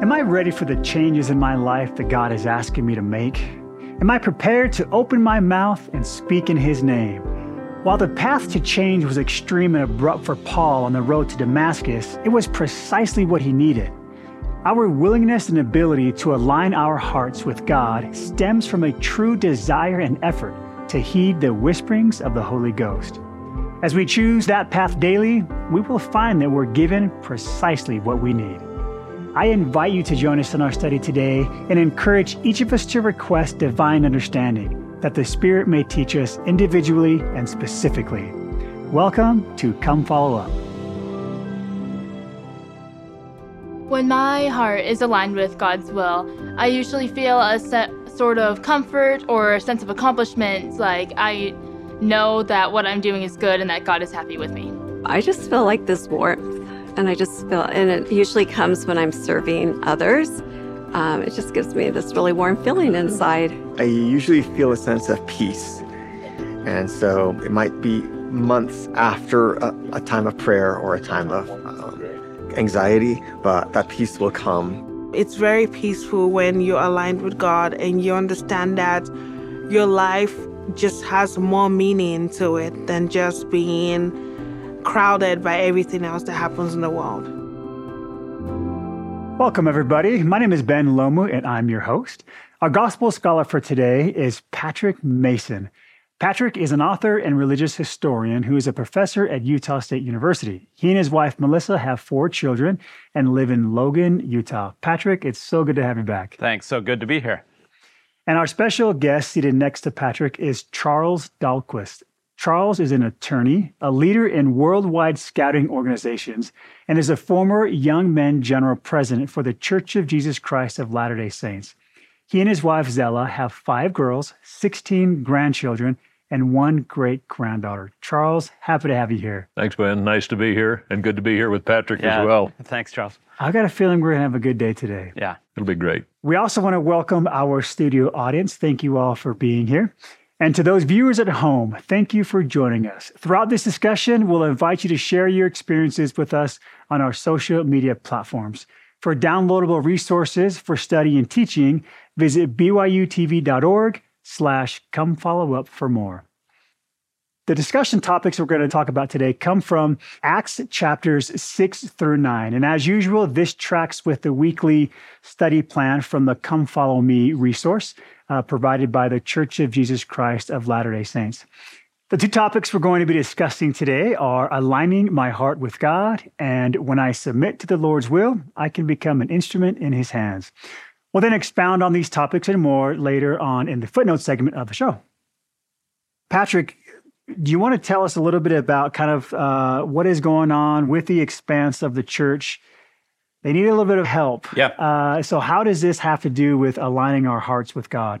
Am I ready for the changes in my life that God is asking me to make? Am I prepared to open my mouth and speak in His name? While the path to change was extreme and abrupt for Paul on the road to Damascus, it was precisely what he needed. Our willingness and ability to align our hearts with God stems from a true desire and effort to heed the whisperings of the Holy Ghost. As we choose that path daily, we will find that we're given precisely what we need. I invite you to join us in our study today and encourage each of us to request divine understanding that the Spirit may teach us individually and specifically. Welcome to Come Follow Up. When my heart is aligned with God's will, I usually feel a set, sort of comfort or a sense of accomplishment, like I know that what I'm doing is good and that God is happy with me. I just feel like this warmth, and I just feel, and it usually comes when I'm serving others. Um, it just gives me this really warm feeling inside. I usually feel a sense of peace. And so it might be months after a, a time of prayer or a time of um, anxiety, but that peace will come. It's very peaceful when you're aligned with God and you understand that your life just has more meaning to it than just being crowded by everything else that happens in the world. Welcome, everybody. My name is Ben Lomu, and I'm your host. Our gospel scholar for today is Patrick Mason. Patrick is an author and religious historian who is a professor at Utah State University. He and his wife, Melissa, have four children and live in Logan, Utah. Patrick, it's so good to have you back. Thanks. So good to be here. And our special guest seated next to Patrick is Charles Dahlquist. Charles is an attorney, a leader in worldwide scouting organizations, and is a former Young Men General President for the Church of Jesus Christ of Latter day Saints. He and his wife, Zella, have five girls, 16 grandchildren, and one great granddaughter. Charles, happy to have you here. Thanks, Ben. Nice to be here, and good to be here with Patrick yeah, as well. Thanks, Charles. I've got a feeling we're going to have a good day today. Yeah. It'll be great. We also want to welcome our studio audience. Thank you all for being here. And to those viewers at home, thank you for joining us. Throughout this discussion, we'll invite you to share your experiences with us on our social media platforms. For downloadable resources for study and teaching, visit byutv.org slash come follow up for more. The discussion topics we're going to talk about today come from Acts chapters 6 through 9. And as usual, this tracks with the weekly study plan from the Come Follow Me resource uh, provided by the Church of Jesus Christ of Latter day Saints. The two topics we're going to be discussing today are aligning my heart with God and when I submit to the Lord's will, I can become an instrument in His hands. We'll then expound on these topics and more later on in the footnote segment of the show. Patrick, do you want to tell us a little bit about kind of uh, what is going on with the expanse of the church? They need a little bit of help. Yeah. Uh, so, how does this have to do with aligning our hearts with God?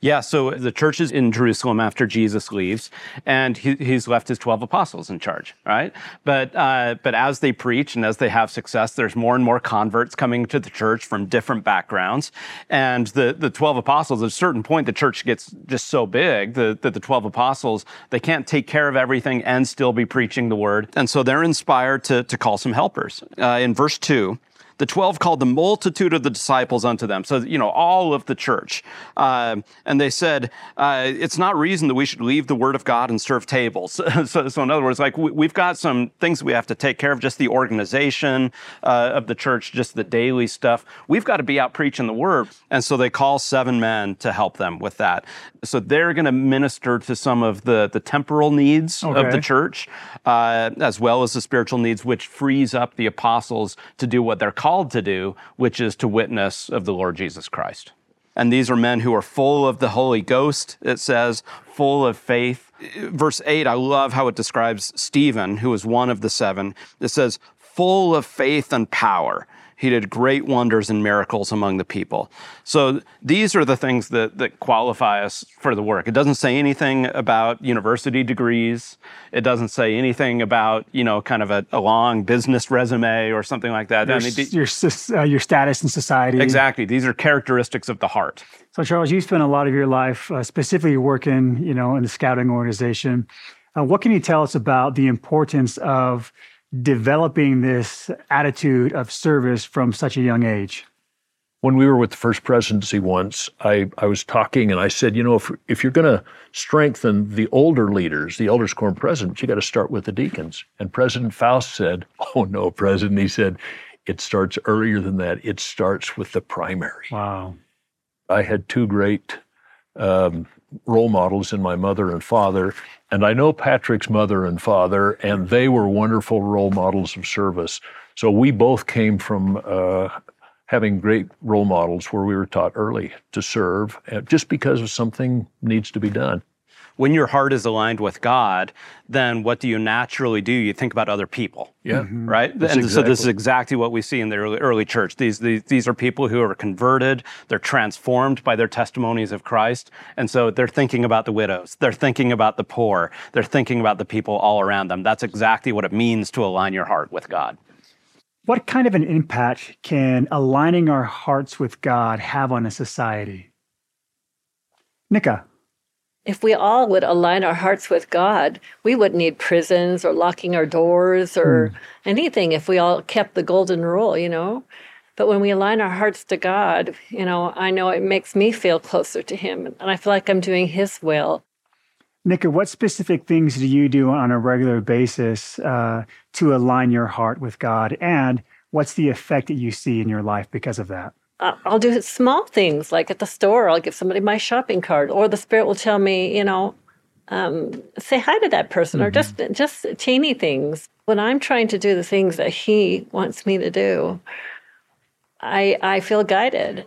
Yeah, so the church is in Jerusalem after Jesus leaves, and he, he's left his twelve apostles in charge, right? But uh, but as they preach and as they have success, there's more and more converts coming to the church from different backgrounds, and the the twelve apostles. At a certain point, the church gets just so big that, that the twelve apostles they can't take care of everything and still be preaching the word, and so they're inspired to to call some helpers. Uh, in verse two the 12 called the multitude of the disciples unto them. So, you know, all of the church. Uh, and they said, uh, it's not reason that we should leave the word of God and serve tables. so, so, in other words, like we, have got some things we have to take care of, just the organization uh, of the church, just the daily stuff. We've got to be out preaching the word. And so they call seven men to help them with that. So they're going to minister to some of the, the temporal needs Okay. of the church, uh, as well as the spiritual needs, which frees up the apostles to do what they're called to do, which is to witness of the Lord Jesus Christ. And these are men who are full of the Holy Ghost, it says, full of faith. Verse 8, I love how it describes Stephen, who is one of the seven. It says, full of faith and power. He did great wonders and miracles among the people. So these are the things that, that qualify us for the work. It doesn't say anything about university degrees. It doesn't say anything about, you know, kind of a, a long business resume or something like that. Your, I mean, your, uh, your status in society. exactly. These are characteristics of the heart. So, Charles, you spent a lot of your life uh, specifically working, you know, in the scouting organization. Uh, what can you tell us about the importance of developing this attitude of service from such a young age? when we were with the first presidency once, I, I was talking and I said, you know, if, if you're going to strengthen the older leaders, the elders quorum presidents, you got to start with the deacons. And President Faust said, oh no, President, he said, it starts earlier than that. It starts with the primary. Wow. I had two great um, role models in my mother and father. And I know Patrick's mother and father, and they were wonderful role models of service. So we both came from uh, having great role models where we were taught early to serve just because of something needs to be done. When your heart is aligned with God, then what do you naturally do? You think about other people. Yeah. Mm-hmm. Right? That's and so this is exactly- exactly what we see in the early, early church. These, these these are people who are converted, they're transformed by their testimonies of Christ. And so they're thinking about the widows, they're thinking about the poor, they're thinking about the people all around them. That's exactly what it means to align your heart with God. What kind of an impact can aligning our hearts with God have on a society? Nika. If we all would align our hearts with God, we wouldn't need prisons or locking our doors or anything if we all kept the golden rule, you know? But when we align our hearts to God, you know, I know it makes me feel closer to Him and I feel like I'm doing His will. Nika, what specific things do you do on a regular basis uh, to align your heart with God? And what's the effect that you see in your life because of that? I'll do small things like at the store, I'll give somebody my shopping cart, or the Spirit will tell me, you know, um, say hi to that person, or just just teeny things. When I'm trying to do the things that He wants me to do, I I feel guided.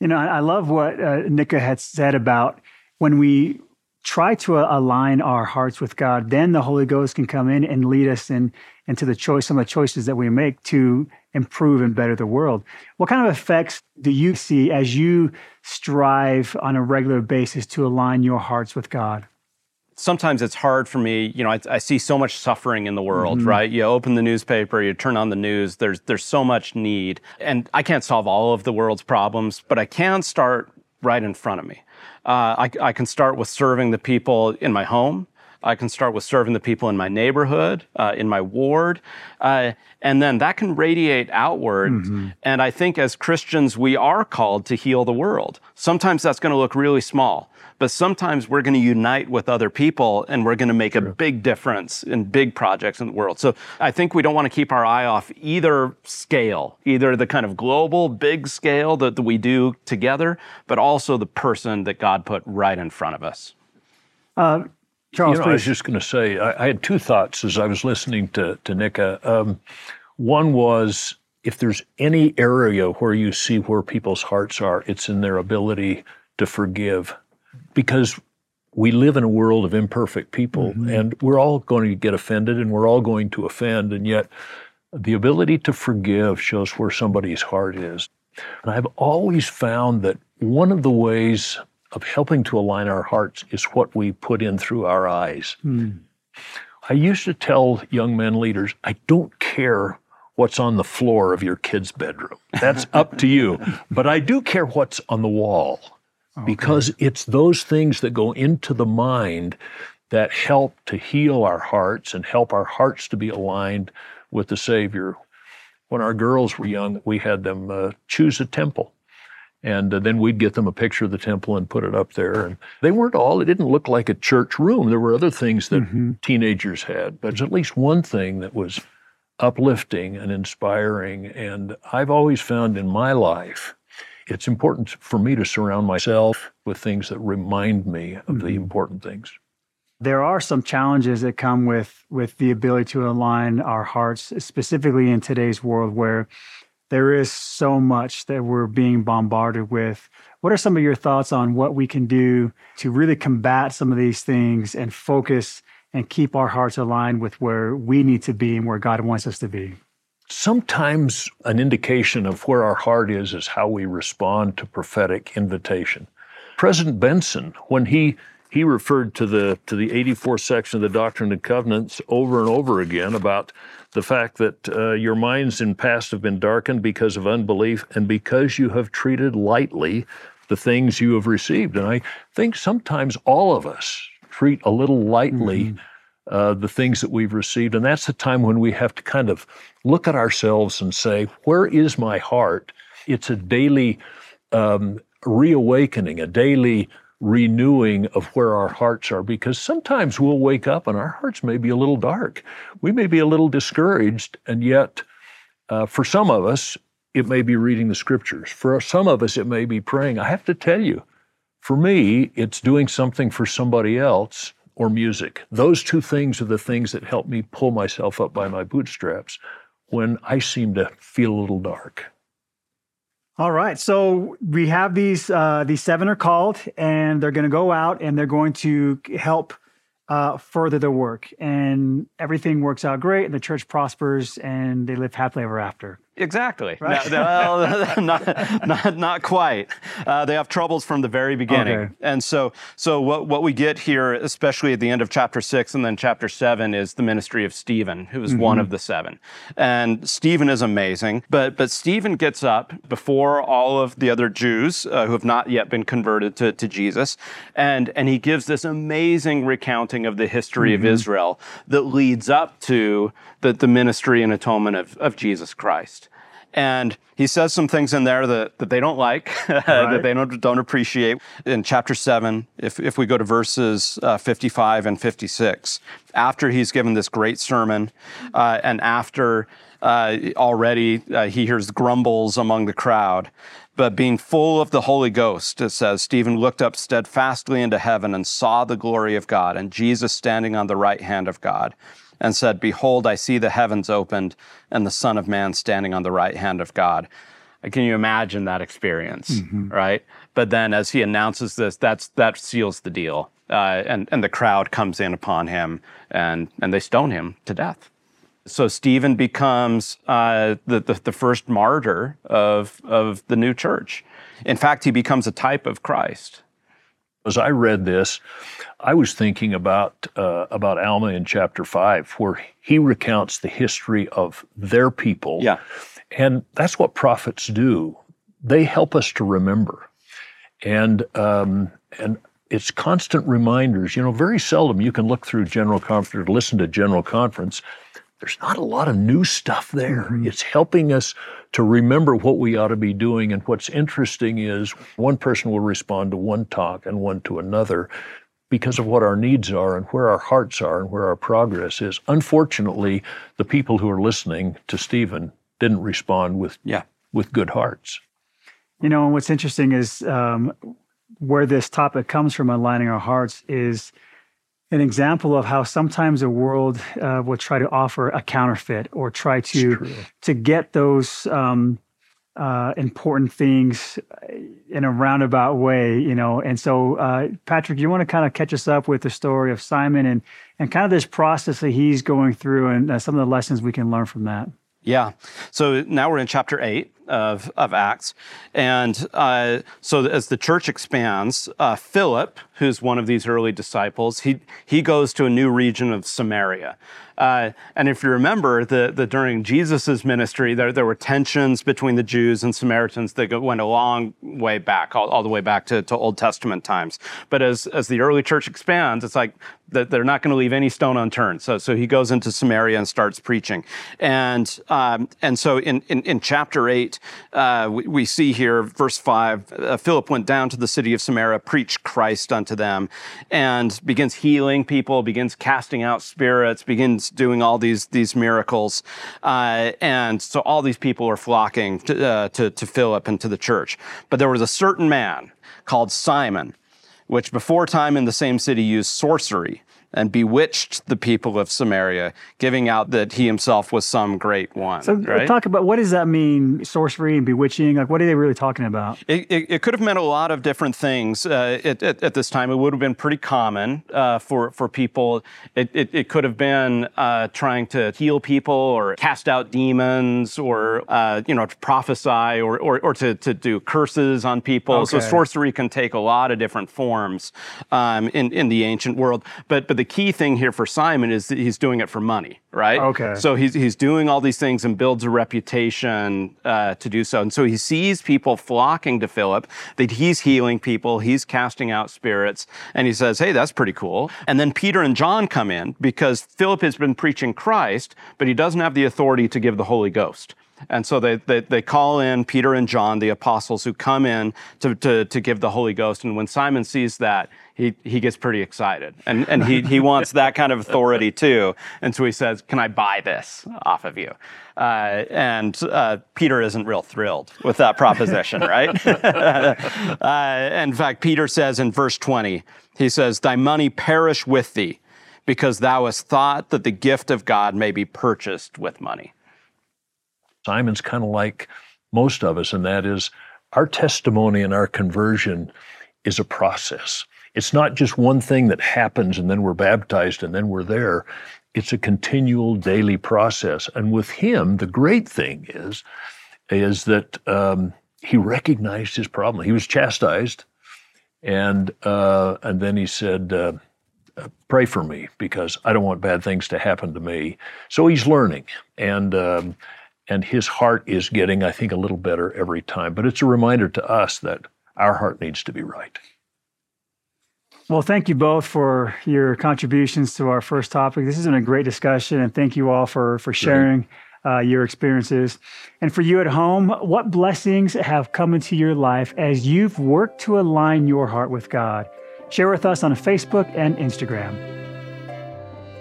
You know, I I love what uh, Nika had said about when we try to uh, align our hearts with God, then the Holy Ghost can come in and lead us in into the choice, some of the choices that we make to improve and better the world. What kind of effects do you see as you strive on a regular basis to align your hearts with God? sometimes it's hard for me. You know, I, I see so much suffering in the world, right? You open the newspaper, you turn on the news. There's there's so much need, and I can't solve all of the world's problems, but I can start right in front of me. Uh, I, I can start with serving the people in my home. I can start with serving the people in my neighborhood, uh, in my ward, uh, and then that can radiate outward. And I think as Christians, we are called to heal the world. Sometimes that's going to look really small, but sometimes we're going to unite with other people and we're going to make a big difference in big projects in the world. So I think we don't want to keep our eye off either scale, either the kind of global big scale that, that we do together, but also the person that God put right in front of us. Uh, Charles, you know, I was just going to say, I, I had two thoughts as I was listening to, to Nika. Um, one was if there's any area where you see where people's hearts are, it's in their ability to forgive. Because we live in a world of imperfect people, and we're all going to get offended and we're all going to offend, and yet the ability to forgive shows where somebody's heart is. And I've always found that one of the ways of helping to align our hearts is what we put in through our eyes. I used to tell young men leaders, I don't care what's on the floor of your kid's bedroom. That's up to you. But I do care what's on the wall because it's those things that go into the mind that help to heal our hearts and help our hearts to be aligned with the Savior. When our girls were young, we had them uh, choose a temple. And uh, then we'd get them a picture of the temple and put it up there. And they weren't all, it didn't look like a church room. There were other things that teenagers had, but there's at least one thing that was uplifting and inspiring. And I've always found in my life, it's important for me to surround myself with things that remind me of the important things. there are some challenges that come with with the ability to align our hearts specifically in today's world where there is so much that we're being bombarded with what are some of your thoughts on what we can do to really combat some of these things and focus and keep our hearts aligned with where we need to be and where god wants us to be Sometimes an indication of where our heart is is how we respond to prophetic invitation. President Benson, when he he referred to the to the 84th section of the Doctrine and Covenants over and over again about the fact that uh, your minds in past have been darkened because of unbelief and because you have treated lightly the things you have received. And I think sometimes all of us treat a little lightly uh, the things that we've received. And that's the time when we have to kind of look at ourselves and say, where is my heart? it's a daily um, reawakening, a daily renewing of where our hearts are because sometimes we'll wake up and our hearts may be a little dark. We may be a little discouraged, and yet, uh, for some of us, it may be reading the scriptures. For some of us, it may be praying. I have to tell you, for me, it's doing something for somebody else or music. Those two things are the things that help me pull myself up by my bootstraps when I seem to feel a little dark. All right. So we have these uh, these seven are called, and they're going to go out and they're going to help uh, further the work, and everything works out great, and the church prospers, and they live happily ever after. Exactly. Right? No, well, not, not, not quite. Uh, they have troubles from the very beginning. Okay. And so, so what, what we get here, especially at the end of chapter six and then chapter seven, is the ministry of Stephen, who is one of the seven. And Stephen is amazing. But, but Stephen gets up before all of the other Jews uh, who have not yet been converted to, to Jesus. And, and he gives this amazing recounting of the history of Israel that leads up to the, the ministry and atonement of, of Jesus Christ. And he says some things in there that, that they don't like, that they don't, don't appreciate. In chapter 7, if, if we go to verses uh, 55 and 56, after he's given this great sermon, uh, and after uh, already uh, he hears grumbles among the crowd, but being full of the Holy Ghost, it says, Stephen looked up steadfastly into heaven and saw the glory of God and Jesus standing on the right hand of God and said, Behold, I see the heavens opened and the Son of Man standing on the right hand of God. Can you imagine that experience, right? But then as he announces this, that's, that seals the deal. Uh, and, and the crowd comes in upon him and, and they stone him to death. So Stephen becomes uh, the, the, the first martyr of, of the new church. In fact, he becomes a type of Christ. As I read this, I was thinking about uh, about Alma in chapter five, where he recounts the history of their people. Yeah. and that's what prophets do. They help us to remember, and um, and it's constant reminders. You know, very seldom you can look through general conference or listen to general conference. There's not a lot of new stuff there. It's helping us to remember what we ought to be doing. And what's interesting is one person will respond to one talk and one to another because of what our needs are and where our hearts are and where our progress is. Unfortunately, the people who are listening to Stephen didn't respond with Yeah. with good hearts. You know, and what's interesting is um, where this topic comes from, aligning our hearts, is an example of how sometimes the world uh, will try to offer a counterfeit or try to to get those um, uh, important things in a roundabout way, you know. And so, uh, Patrick, you want to kind of catch us up with the story of Simon and and kind of this process that he's going through and uh, some of the lessons we can learn from that. Yeah. So now we're in chapter eight of, of Acts. And uh, so as the church expands, uh, Philip, who's one of these early disciples, he, he goes to a new region of Samaria. Uh, and if you remember, the, the during Jesus' ministry, there, there were tensions between the Jews and Samaritans that went a long way back, all, all the way back to, to Old Testament times. But as, as the early church expands, it's like they're not going to leave any stone unturned. So, so he goes into Samaria and starts preaching. And, um, and so in, in, in chapter 8, uh, we, we see here, verse 5, uh, Philip went down to the city of Samaria, preached Christ unto them, and begins healing people, begins casting out spirits, begins doing all these, these miracles. Uh, and so all these people are flocking to, uh, to, to Philip and to the church. But there was a certain man called Simon, which before time in the same city used sorcery and bewitched the people of Samaria, giving out that he himself was some great one. So right? talk about what does that mean, sorcery and bewitching? Like, what are they really talking about? It, it, it could have meant a lot of different things uh, at, at, at this time. It would have been pretty common uh, for, for people. It, it, it could have been uh, trying to heal people or cast out demons or, uh, you know, to prophesy or, or, or to, to do curses on people. So sorcery can take a lot of different forms um, in, in the ancient world. But, but the key thing here for Simon is that he's doing it for money, right? Okay. So he's, he's doing all these things and builds a reputation uh, to do so. And so he sees people flocking to Philip, that he's healing people, he's casting out spirits, and he says, hey, that's pretty cool. And then Peter and John come in because Philip has been preaching Christ, but he doesn't have the authority to give the Holy Ghost. And so they, they, they, call in Peter and John, the apostles, who come in to, to, to give the Holy Ghost. And when Simon sees that, he, he gets pretty excited. And, and he, he wants that kind of authority too. And so he says, Can I buy this off of you? Uh, and uh, Peter isn't real thrilled with that proposition, right? uh, in fact, Peter says in verse 20, he says, Thy money perish with thee, because thou hast thought that the gift of God may be purchased with money. Simon's kind of like most of us, and that is our testimony and our conversion is a process. It's not just one thing that happens and then we're baptized and then we're there. It's a continual daily process. And with him, the great thing is, is that um, he recognized his problem. He was chastised, and uh, and then he said, uh, "Pray for me because I don't want bad things to happen to me." So he's learning, and um, and his heart is getting, I think, a little better every time. But it's a reminder to us that our heart needs to be right. Well, thank you both for your contributions to our first topic. This has been a great discussion, and thank you all for for sharing uh, your experiences. And for you at home, what blessings have come into your life as you've worked to align your heart with God? Share with us on Facebook and Instagram.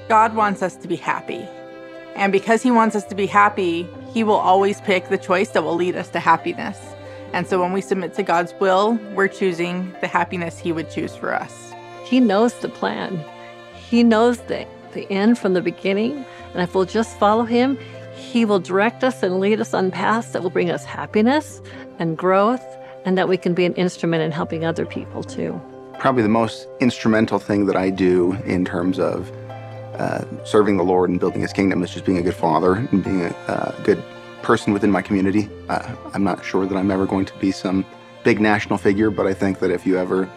God wants us to be happy. And because He wants us to be happy, He will always pick the choice that will lead us to happiness. And so when we submit to God's will, we're choosing the happiness He would choose for us. He knows the plan, He knows the, the end from the beginning. And if we'll just follow Him, He will direct us and lead us on paths that will bring us happiness and growth, and that we can be an instrument in helping other people too. Probably the most instrumental thing that I do in terms of uh, serving the Lord and building His kingdom is just being a good father and being a good person within my community. Uh, I'm not sure that I'm ever going to be some big national figure, but I think that if you ever,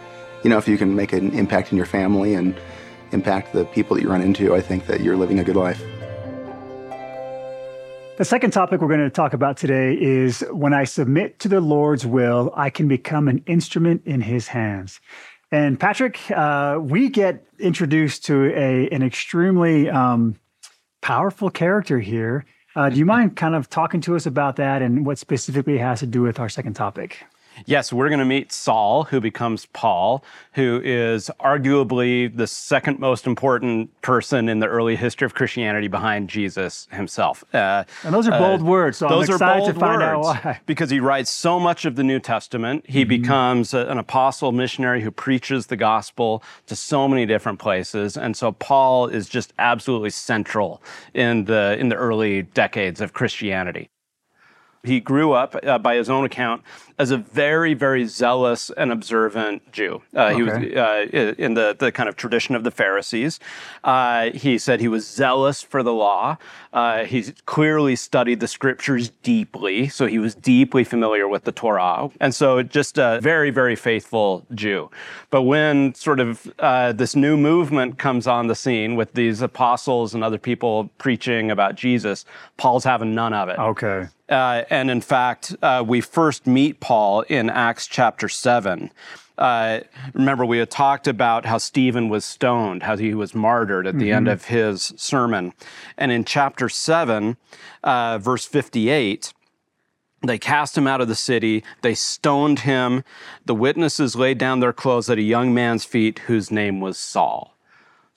you know, if you can make an impact in your family and impact the people that you run into, I think that you're living a good life. The second topic we're going to talk about today is when I submit to the Lord's will, I can become an instrument in His hands. And Patrick, uh, we get introduced to a an extremely um, powerful character here. Uh, do you mind kind of talking to us about that and what specifically has to do with our second topic? Yes, we're going to meet Saul, who becomes Paul, who is arguably the second most important person in the early history of Christianity behind Jesus himself. Uh, and those are bold uh, words, so those I'm excited are bold to find words out why. Because he writes so much of the New Testament. He mm-hmm. becomes a, an apostle missionary who preaches the gospel to so many different places. And so Paul is just absolutely central in the in the early decades of Christianity. He grew up, uh, by his own account, as a very, very zealous and observant Jew. Uh, okay. He was uh, in the, the kind of tradition of the Pharisees. Uh, he said he was zealous for the law. Uh, he clearly studied the scriptures deeply, so he was deeply familiar with the Torah. And so just a very, very faithful Jew. But when sort of uh, this new movement comes on the scene with these apostles and other people preaching about Jesus, Paul's having none of it. Okay. Uh, and in fact, uh, we first meet Paul in Acts chapter 7. Uh, remember, we had talked about how Stephen was stoned, how he was martyred at the mm-hmm. end of his sermon. And in chapter 7, uh, verse 58, they cast him out of the city. They stoned him. The witnesses laid down their clothes at a young man's feet whose name was Saul.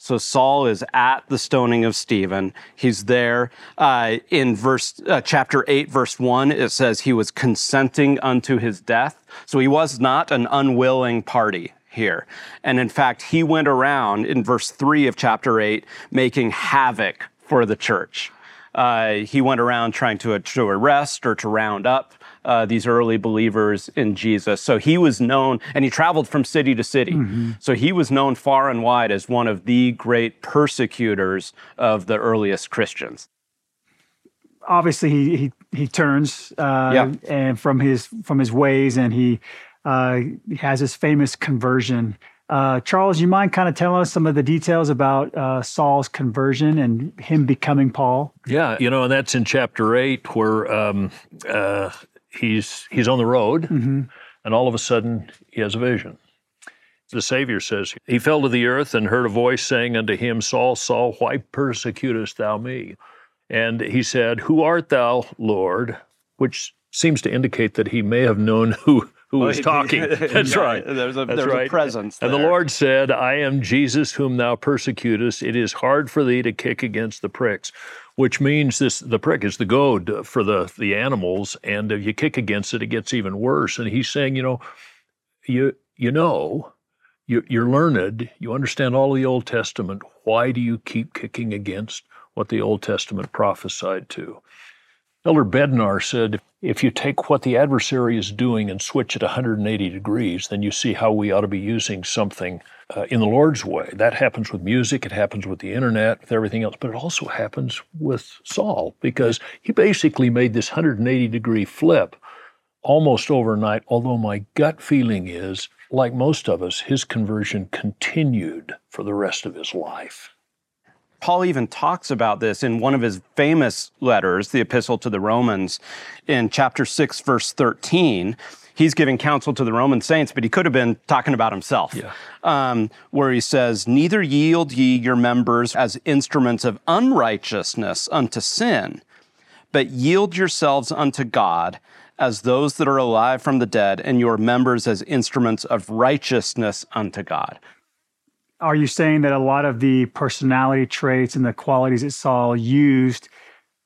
So Saul is at the stoning of Stephen. He's there uh, in verse uh, chapter eight, verse one. It says he was consenting unto his death. So he was not an unwilling party here. And in fact, he went around in verse three of chapter eight, making havoc for the church. Uh, he went around trying to, to arrest or to round up uh, these early believers in Jesus. So he was known, and he traveled from city to city. Mm-hmm. So he was known far and wide as one of the great persecutors of the earliest Christians. Obviously, he he, he turns uh, yeah. and from his from his ways, and he uh, has his famous conversion. Uh, Charles, you mind kind of telling us some of the details about uh, Saul's conversion and him becoming Paul? Yeah, you know, and that's in chapter eight, where um, uh, he's he's on the road, mm-hmm. and all of a sudden he has a vision. The Savior says, He fell to the earth and heard a voice saying unto him, Saul, Saul, why persecutest thou me? And he said, Who art thou, Lord? which seems to indicate that he may have known who who oh, was talking. That's Yeah, right. There's a, That's there's right. a presence. And the. Lord said, I am Jesus whom thou persecutest. It is hard for thee to kick against the pricks, which means this the prick is the goad for the, the animals. And if you kick against it, it gets even worse. And he's saying, you know, you you know, you, you're learned, you understand all of the Old Testament. Why do you keep kicking against what the Old Testament prophesied to? Elder Bednar said, if you take what the adversary is doing and switch it 180 degrees, then you see how we ought to be using something uh, in the Lord's way. That happens with music, it happens with the internet, with everything else, but it also happens with Saul because he basically made this 180 degree flip almost overnight, although my gut feeling is, like most of us, his conversion continued for the rest of his life. Paul even talks about this in one of his famous letters, the Epistle to the Romans, in chapter 6, verse 13. He's giving counsel to the Roman saints, but he could have been talking about himself. Yeah. Um, where he says, Neither yield ye your members as instruments of unrighteousness unto sin, but yield yourselves unto God as those that are alive from the dead, and your members as instruments of righteousness unto God. Are you saying that a lot of the personality traits and the qualities that Saul used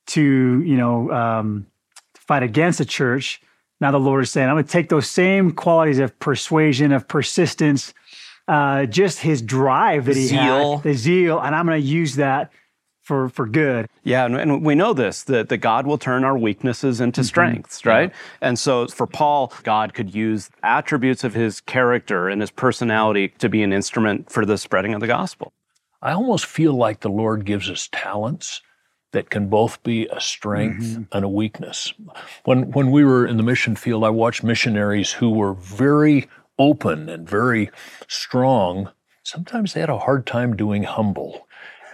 to, you know, um, fight against the church, now the Lord is saying, I'm going to take those same qualities of persuasion, of persistence, uh, just his drive that he Zeal. had, the zeal, and I'm going to use that for for good. Yeah, and, and we know this that, that God will turn our weaknesses into mm-hmm. strengths, right? And so for Paul, God could use attributes of his character and his personality to be an instrument for the spreading of the gospel. I almost feel like the Lord gives us talents that can both be a strength mm-hmm. and a weakness. When when we were in the mission field, I watched missionaries who were very open and very strong. Sometimes they had a hard time doing humble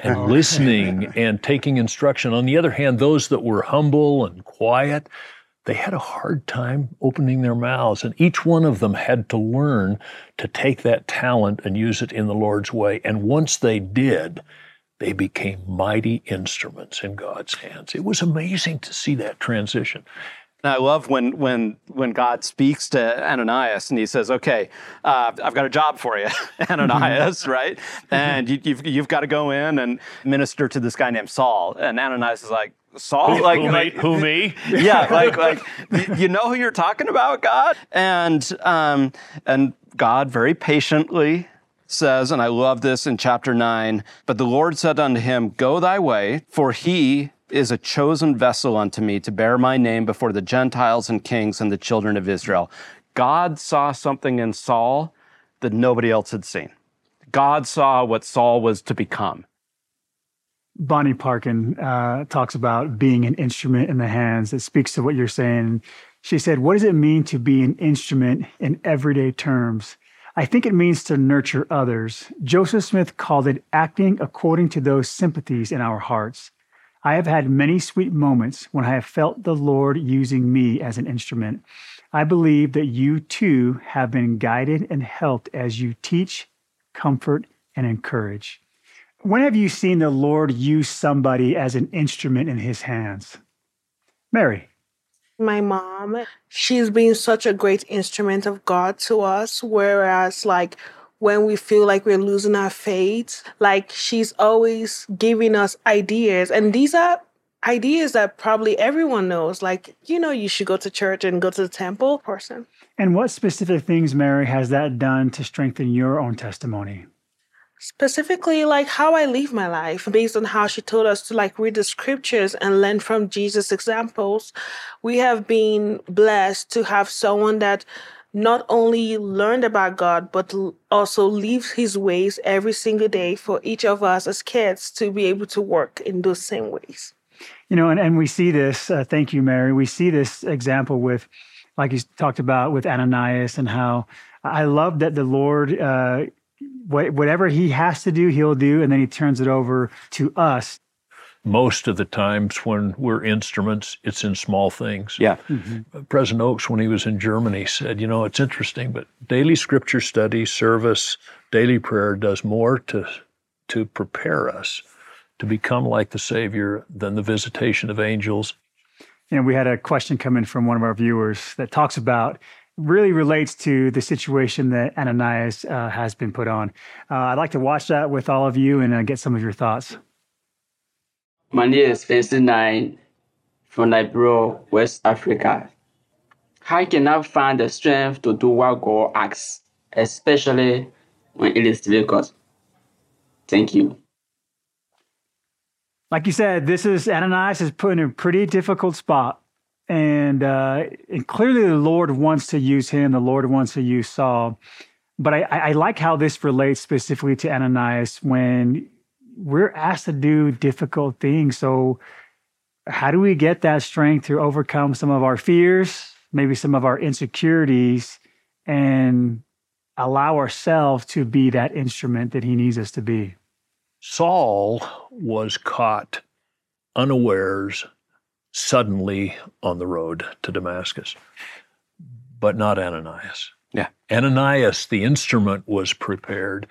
and oh. listening and taking instruction. On the other hand, those that were humble and quiet, they had a hard time opening their mouths. And each one of them had to learn to take that talent and use it in the Lord's way. And once they did, they became mighty instruments in God's hands. It was amazing to see that transition. And I love when when when God speaks to Ananias and he says, "Okay, uh, I've got a job for you, Ananias, right? And you, you've you've got to go in and minister to this guy named Saul." And Ananias is like, "Saul, like, who, like me? Who me? yeah, like like you know who you're talking about, God, and um, and God very patiently says, and I love this in chapter nine. But the Lord said unto him, Go thy way, for he is a chosen vessel unto me to bear my name before the Gentiles and kings and the children of Israel. God saw something in Saul that nobody else had seen. God saw what Saul was to become. Bonnie Parkin uh, talks about being an instrument in the hands. It speaks to what you're saying. She said, What does it mean to be an instrument in everyday terms? I think it means to nurture others. Joseph Smith called it acting according to those sympathies in our hearts. I have had many sweet moments when I have felt the Lord using me as an instrument. I believe that you too have been guided and helped as you teach, comfort, and encourage. When have you seen the Lord use somebody as an instrument in his hands? Mary. my mom she's been such a great instrument of god to us whereas like when we feel like we're losing our faith like she's always giving us ideas and these are ideas that probably everyone knows like you know you should go to church and go to the temple person And what specific things, Mary, has that done to strengthen your own testimony? specifically like how I live my life based on how she told us to like read the scriptures and learn from Jesus examples. We have been blessed to have someone that not only learned about God but also lives his ways every single day for each of us as kids to be able to work in those same ways. You know, and, and we see this, uh, thank you, Mary. We see this example with, like you talked about with Ananias, and how I love that the Lord, uh, what, whatever he has to do, he'll do, and then he turns it over to us. Most of the times when we're instruments, it's in small things. Yeah. President Oaks, when he was in Germany, said, You know, it's interesting, but daily scripture study, service, daily prayer does more to, to prepare us to become like the Savior than the visitation of angels. And we had a question come in from one of our viewers that talks about really relates to the situation that Ananias uh, has been put on. Uh, I'd like to watch that with all of you and uh, get some of your thoughts. My name is Vincent Nine from Liberia, West Africa. How can I find the strength to do what God asks, especially when it is difficult? Thank you. Like you said, this is Ananias is put in a pretty difficult spot. And, uh, and clearly the Lord wants to use him, the Lord wants to use Saul. But I, I like how this relates specifically to Ananias when we're asked to do difficult things. So, how do we get that strength to overcome some of our fears, maybe some of our insecurities, and allow ourselves to be that instrument that He needs us to be? Saul was caught unawares suddenly on the road to Damascus, but not Ananias. Yeah. Ananias, the instrument, was prepared,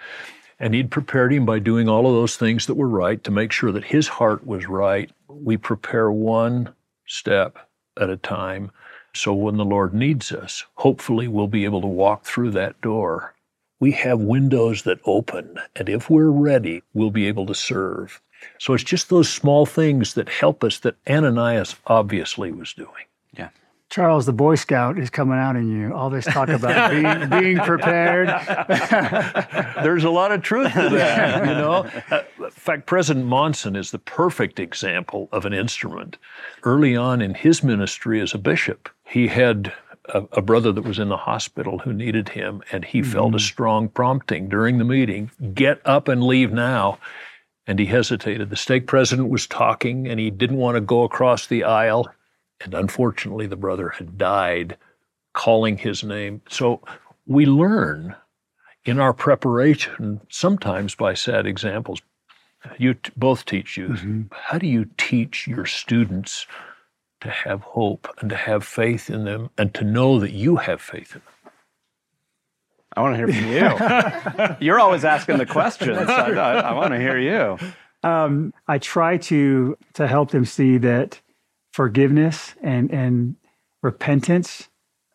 and he'd prepared him by doing all of those things that were right to make sure that his heart was right. We prepare one step at a time. So when the Lord needs us, hopefully we'll be able to walk through that door. We have windows that open, and if we're ready, we'll be able to serve. So it's just those small things that help us that Ananias obviously was doing. Yeah. Charles, the Boy Scout is coming out in you. All this talk about being, being prepared. There's a lot of truth to that, you know. In fact, President Monson is the perfect example of an instrument. Early on in his ministry as a bishop, he had a, a brother that was in the hospital who needed him, and he mm-hmm. felt a strong prompting during the meeting get up and leave now and he hesitated. The stake president was talking and he didn't want to go across the aisle. And unfortunately, the brother had died calling his name. So we learn in our preparation, sometimes by sad examples. You t- both teach youth. Mm-hmm. How do you teach your students to have hope and to have faith in them and to know that you have faith in them? I want to hear from you. You're always asking the questions. I, I, I want to hear you. Um, I try to to help them see that forgiveness and and repentance.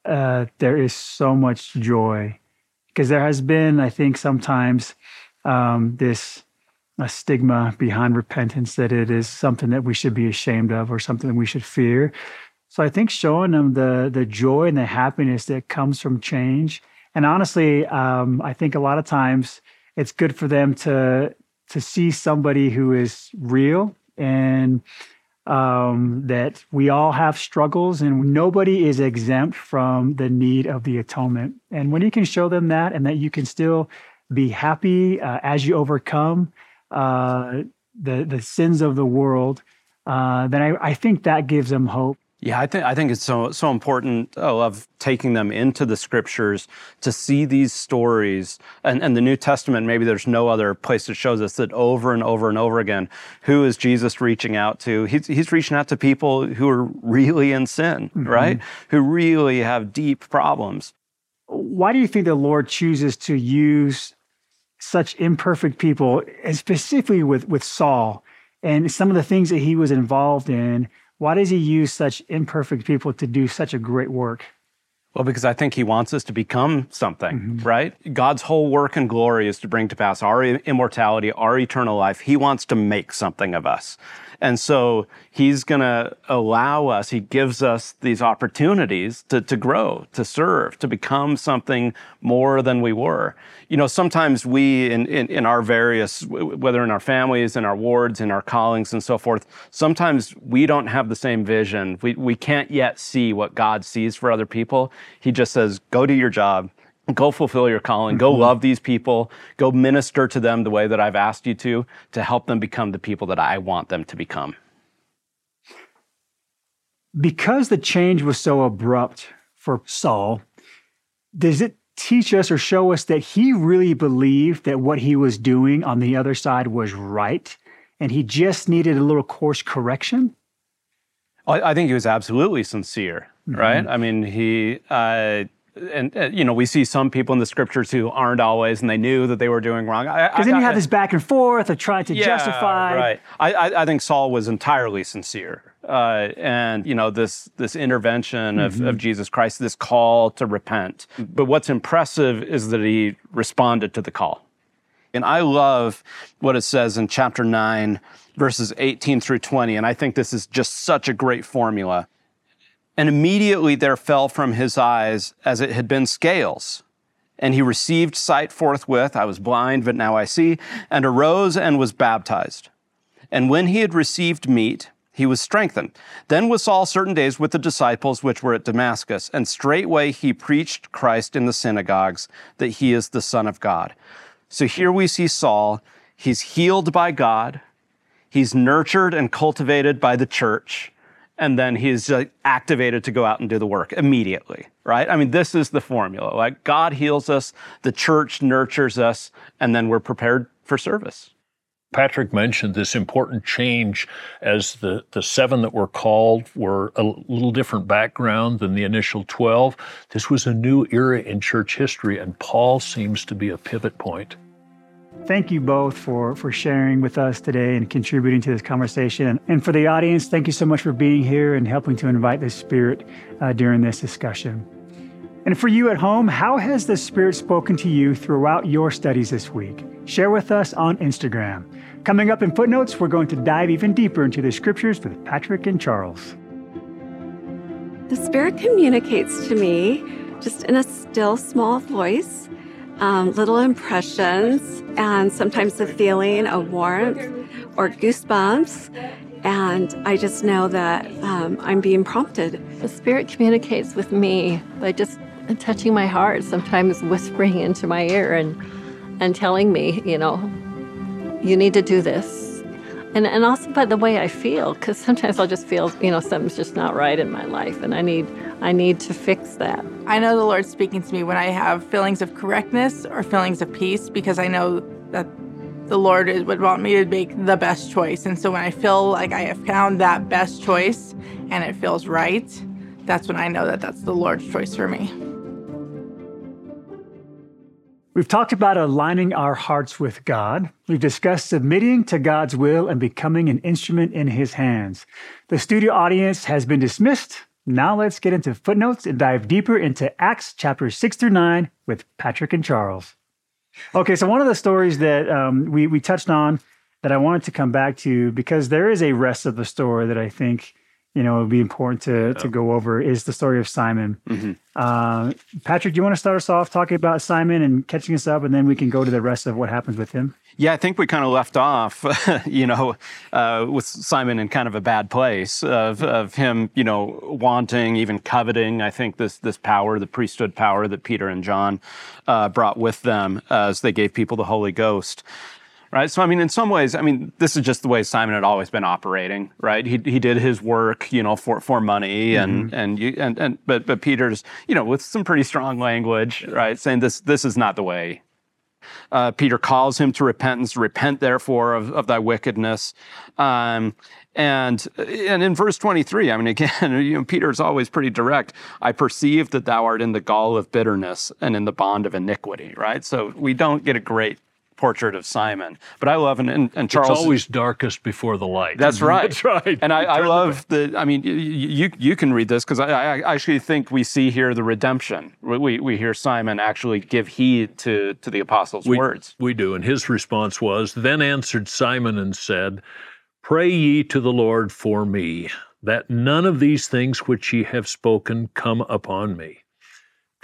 Uh, there is so much joy because there has been, I think, sometimes um, this a stigma behind repentance that it is something that we should be ashamed of or something that we should fear. So I think showing them the the joy and the happiness that comes from change and honestly, um, I think a lot of times it's good for them to to see somebody who is real and um, that we all have struggles and nobody is exempt from the need of the atonement. And when you can show them that and that you can still be happy uh, as you overcome uh, the the sins of the world, uh, then I, I think that gives them hope. Yeah, I think I think it's so so important oh, of taking them into the scriptures to see these stories and, and the New Testament. Maybe there's no other place that shows us that over and over and over again. Who is Jesus reaching out to? He's he's reaching out to people who are really in sin, mm-hmm. right? Who really have deep problems. Why do you think the Lord chooses to use such imperfect people, and specifically with with Saul and some of the things that he was involved in? Why does he use such imperfect people to do such a great work? Well, because I think he wants us to become something, mm-hmm. right? God's whole work and glory is to bring to pass our immortality, our eternal life. He wants to make something of us. And so he's going to allow us, he gives us these opportunities to, to grow, to serve, to become something more than we were. You know, sometimes we, in, in, in our various, whether in our families, in our wards, in our callings, and so forth, sometimes we don't have the same vision. We, we can't yet see what God sees for other people. He just says, go do your job Go fulfill your calling. Go mm-hmm. love these people. Go minister to them the way that I've asked you to, to help them become the people that I want them to become. Because the change was so abrupt for Saul, does it teach us or show us that he really believed that what he was doing on the other side was right and he just needed a little course correction? I think he was absolutely sincere, mm-hmm. right? I mean, he. Uh, and uh, you know we see some people in the scriptures who aren't always, and they knew that they were doing wrong. Because then you have this back and forth of trying to yeah, justify. Right. I, I, I think Saul was entirely sincere, uh, and you know this this intervention of, Mm-hmm. of Jesus Christ, this call to repent. But what's impressive is that he responded to the call. And I love what it says in chapter 9, verses 18 through 20. And I think this is just such a great formula. And immediately there fell from his eyes as it had been scales. And he received sight forthwith. I was blind, but now I see, and arose and was baptized. And when he had received meat, he was strengthened. Then was Saul certain days with the disciples which were at Damascus, and straightway he preached Christ in the synagogues, that he is the Son of God. So here we see Saul. He's healed by God, he's nurtured and cultivated by the church, and then he's uh, activated to go out and do the work immediately, right? I mean, this is the formula. Like God heals us, the church nurtures us, and then we're prepared for service. Patrick mentioned this important change as the, the seven that were called were a little different background than the initial 12. This was a new era in church history, and Paul seems to be a pivot point. Thank you both for, for sharing with us today and contributing to this conversation. And, for the audience, thank you so much for being here and helping to invite the Spirit uh, during this discussion. And for you at home, how has the Spirit spoken to you throughout your studies this week? Share with us on Instagram. Coming up in footnotes, we're going to dive even deeper into the scriptures with Patrick and Charles. The Spirit communicates to me just in a still, small voice, um, little impressions, and sometimes the feeling of warmth or goosebumps. And I just know that um, I'm being prompted. The Spirit communicates with me by just touching my heart, sometimes whispering into my ear and, and telling me, you know, you need to do this. And, and also by the way I feel, because sometimes I'll just feel, you know, something's just not right in my life, and I need I need to fix that. I know the Lord's speaking to me when I have feelings of correctness or feelings of peace because I know that the Lord would want me to make the best choice. And so when I feel like I have found that best choice and it feels right, that's when I know that that's the Lord's choice for me. We've talked about aligning our hearts with God. We've discussed submitting to God's will and becoming an instrument in His hands. The studio audience has been dismissed. Now let's get into footnotes and dive deeper into Acts chapter 6 through 9 with Patrick and Charles. Okay, so one of the stories that um, we, we touched on that I wanted to come back to because there is a rest of the story that I think you know it would be important to, to go over is the story of Simon. Uh, Patrick, do you want to start us off talking about Simon and catching us up, and then we can go to the rest of what happens with him? Yeah, I think we kind of left off, you know, uh, with Simon in kind of a bad place of, of him, you know, wanting, even coveting. I think this this power, the priesthood power that Peter and John uh, brought with them as they gave people the Holy Ghost. Right. So, I mean, in some ways, I mean, this is just the way Simon had always been operating, right? He, he did his work, you know, for, for money and, and you, and, and, but, but Peter's, you know, with some pretty strong language, right? Saying this, this is not the way uh, Peter calls him to repentance. Repent, therefore, of, of thy wickedness. Um, and and in verse 23, I mean, again, you know, Peter's always pretty direct. I perceive that thou art in the gall of bitterness and in the bond of iniquity, right? So we don't get a great portrait of Simon. But I love, and, and, and Charles. it's always darkest before the light. That's right. That's right. And I, I love the. I mean, you you, can read this because I, I actually think we see here the redemption. We, we we hear Simon actually give heed to to the apostles' we, words. We do. And his response was Then answered Simon and said, Pray ye to the Lord for me, that none of these things which ye have spoken come upon me.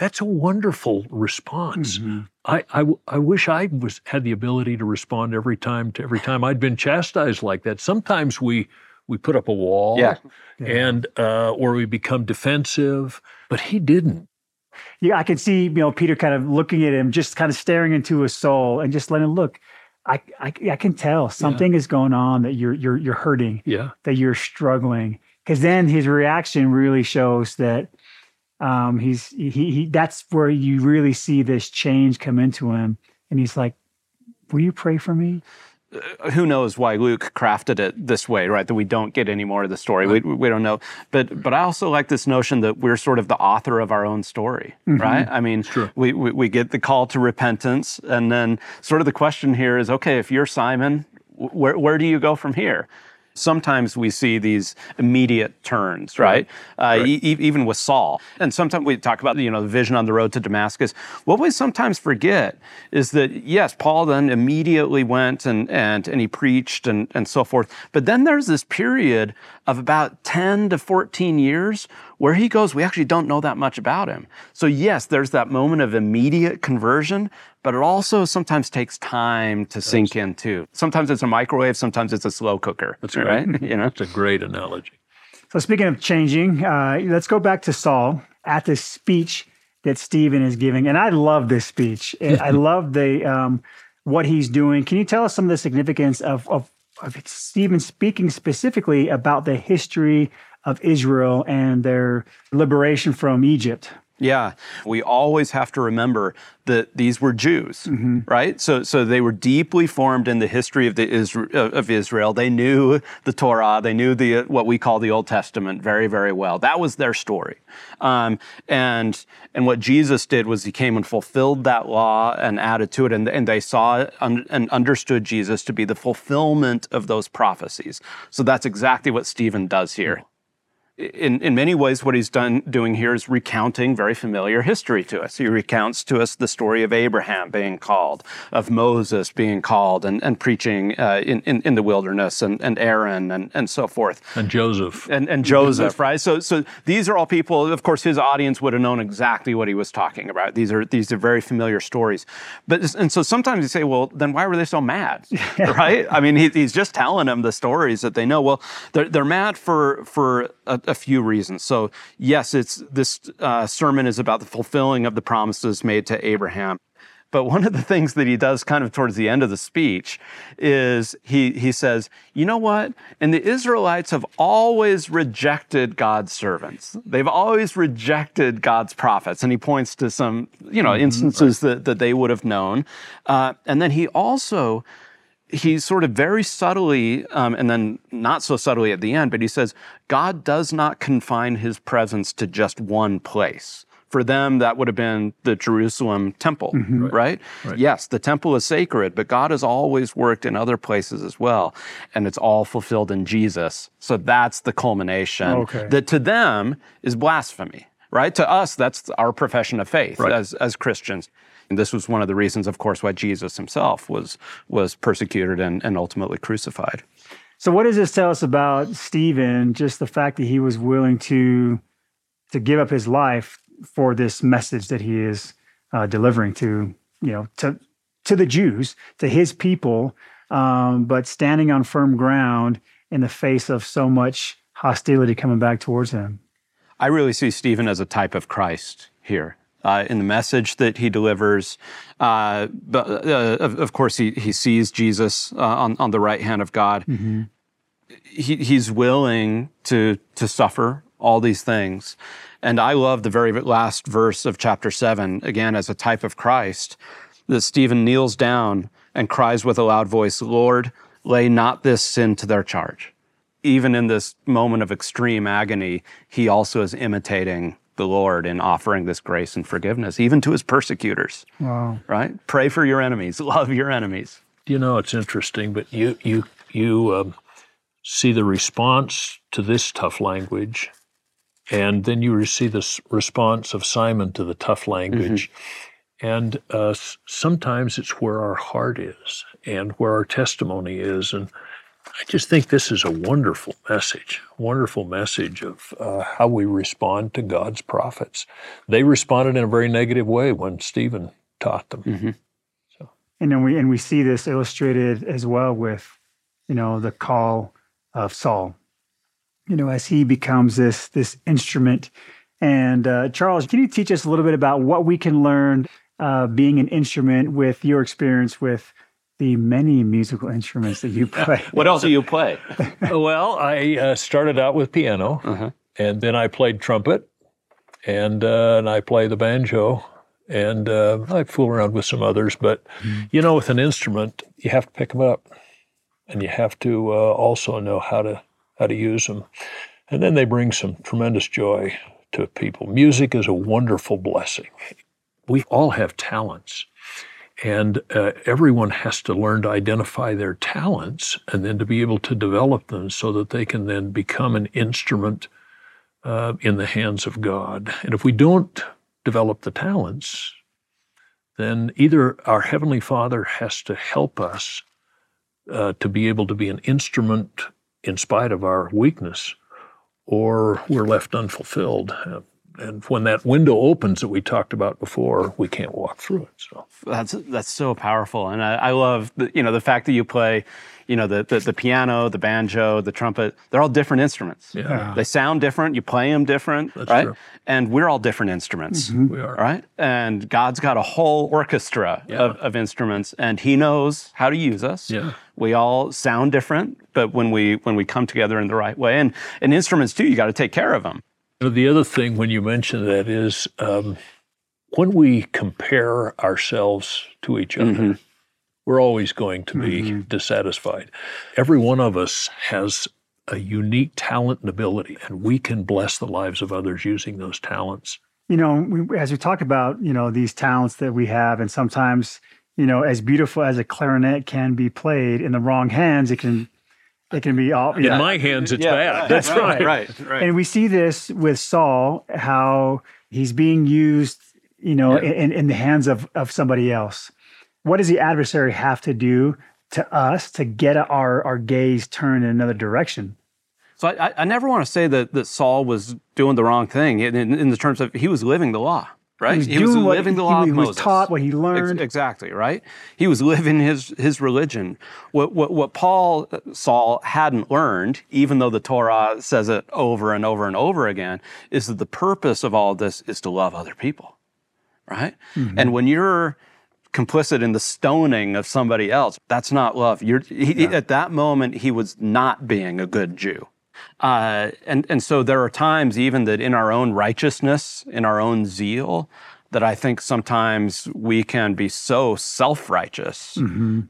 That's a wonderful response. I, I, I wish I was had the ability to respond every time to every time I'd been chastised like that. Sometimes we we put up a wall Yeah. and uh, or we become defensive, but he didn't. Yeah, I can see, you know, Peter kind of looking at him, just kind of staring into his soul and just letting him look. I, I, I can tell something is going on that you're you're you're hurting, Yeah. that you're struggling. Because then his reaction really shows that um, he's he, he that's where you really see this change come into him, and he's like, "Will you pray for me?" uh, who knows why Luke crafted it this way, right? That we don't get any more of the story. We, we don't know. But but I also like this notion that we're sort of the author of our own story, Mhm. right? I mean, we, we we get the call to repentance, and then sort of the question here is, okay, if you're Simon, wh- where where do you go from here? Sometimes we see these immediate turns, right? Uh, e- e- even with Saul, and sometimes we talk about you know the vision on the road to Damascus. What we sometimes forget is that yes, Paul then immediately went and and and he preached and and so forth. But then there's this period of about ten to fourteen years where he goes. We actually don't know that much about him. So yes, there's that moment of immediate conversion, but it also sometimes takes time to sink in too. Sometimes it's a microwave, sometimes it's a slow cooker. That's right. you know, it's a great analogy. So speaking of changing, uh, let's go back to Saul at this speech that Stephen is giving, and I love this speech. I love the um, what he's doing. Can you tell us some of the significance of, of of Stephen speaking specifically about the history of Israel and their liberation from Egypt? Yeah, we always have to remember that these were Jews, right? So, so they were deeply formed in the history of the Isra- uh, of Israel. They knew the Torah, they knew the uh, what we call the Old Testament very, very well. That was their story, um, and and what Jesus did was he came and fulfilled that law and added to it, and, and they saw un- and understood Jesus to be the fulfillment of those prophecies. So that's exactly what Stephen does here in, in many ways, what he's done doing here is recounting very familiar history to us. He recounts to us the story of Abraham being called, of Moses being called and, and preaching uh, in, in, in the wilderness, and, and Aaron and, and so forth. And Joseph. And, and Joseph, right? So, so these are all people, of course, his audience would have known exactly what he was talking about. These are, these are very familiar stories. But, and so sometimes you say, well, then why were they so mad? right? I mean, he, he's just telling them the stories that they know. Well, they're, they're mad for, for a, a few reasons. So, yes, it's this uh, sermon is about the fulfilling of the promises made to Abraham. But one of the things that he does kind of towards the end of the speech is he, he says, you know what? And the Israelites have always rejected God's servants. They've always rejected God's prophets. And he points to some, you know, instances that, that they would have known. Uh, and then he also he sort of very subtly, um, and then not so subtly at the end, but he says, God does not confine his presence to just one place. For them, that would have been the Jerusalem temple, Mhm. right? Right. Yes, the temple is sacred, but God has always worked in other places as well. And it's all fulfilled in Jesus. So that's the culmination Okay. that to them is blasphemy, right? To us, that's our profession of faith Right. as, as Christians. And this was one of the reasons, of course, why Jesus himself was, was persecuted and, and ultimately crucified. So, what does this tell us about Stephen? Just the fact that he was willing to to give up his life for this message that he is uh, delivering to you know to to the Jews, to his people, um, but standing on firm ground in the face of so much hostility coming back towards him. I really see Stephen as a type of Christ here. Uh, in the message that he delivers, uh, but uh, of, of course he, he sees Jesus uh, on, on the right hand of God. he, he's willing to to suffer all these things. And I love the very last verse of chapter seven, again, as a type of Christ, that Stephen kneels down and cries with a loud voice, Lord, lay not this sin to their charge. Even in this moment of extreme agony, he also is imitating the Lord in offering this grace and forgiveness, even to his persecutors, Wow. right? Pray for your enemies, love your enemies. You know, it's interesting, but you you you um, see the response to this tough language, and then you see the response of Simon to the tough language, and uh, sometimes it's where our heart is and where our testimony is, and I just think this is a wonderful message, wonderful message of uh, how we respond to God's prophets. They responded in a very negative way when Stephen taught them. So, And then we and we see this illustrated as well with, you know, the call of Saul. You know, as he becomes this this instrument. And uh, Charles, can you teach us a little bit about what we can learn uh, being an instrument with your experience with the many musical instruments that you play? What else do you play? well, I uh, started out with piano, and then I played trumpet, and uh, and I play the banjo, and uh, I fool around with some others. But you know, with an instrument, you have to pick them up. and you have to uh, also know how to how to use them. And then they bring some tremendous joy to people. Music is a wonderful blessing. We all have talents. And uh, everyone has to learn to identify their talents and then to be able to develop them so that they can then become an instrument uh, in the hands of God. And if we don't develop the talents, then either our Heavenly Father has to help us uh, to be able to be an instrument in spite of our weakness, or we're left unfulfilled. And when that window opens that we talked about before, we can't walk through it. So that's that's so powerful, and I, I love the, you know the fact that you play, you know the, the, the piano, the banjo, the trumpet. They're all different instruments. Yeah. They sound different. You play them different, That's right? true. And we're all different instruments, mm-hmm. we are. right? And God's got a whole orchestra Yeah. of, of instruments, and He knows how to use us. Yeah. We all sound different, but when we when we come together in the right way, and and instruments too, you got to take care of them. You know, the other thing when you mention that is um, when we compare ourselves to each other, Mm-hmm. we're always going to be dissatisfied. Every one of us has a unique talent and ability, and we can bless the lives of others using those talents. you know, we, as we talk about, you know, these talents that we have, and sometimes, you know, as beautiful as a clarinet can be played in the wrong hands, it can, it can be all. In my hands, it's Yeah, bad. right, That's right, right. right, right. And we see this with Saul, how he's being used, you know, Yeah. in, in the hands of, of somebody else. What does the adversary have to do to us to get our, our gaze turned in another direction? So I, I- I never want to say that, that Saul was doing the wrong thing in, in, in the terms of he was living the law, right? He was doing what living the law he of was Moses. taught, what he Ex- learned. exactly, right? He was living his his religion. What, what what Paul uh, Saul hadn't learned, even though the Torah says it over and over and over again, is that the purpose of all this is to love other people, right? Mm-hmm. And when you're complicit in the stoning of somebody else, that's not love. You're he, at that moment he was not being a good Jew. Uh, and and so there are times even that in our own righteousness, in our own zeal, that I think sometimes we can be so self-righteous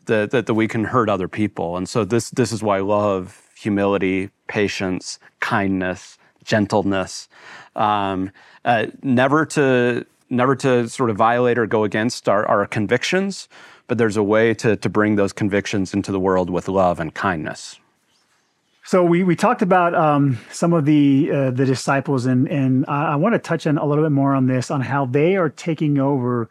that, that that we can hurt other people. And so this this is why love, humility, patience, kindness, gentleness, um, uh, never to never to sort of violate or go against our, our convictions, but there's a way to to bring those convictions into the world with love and kindness. So we, we talked about um, some of the uh, the disciples, and and I, I want to touch on a little bit more on this, on how they are taking over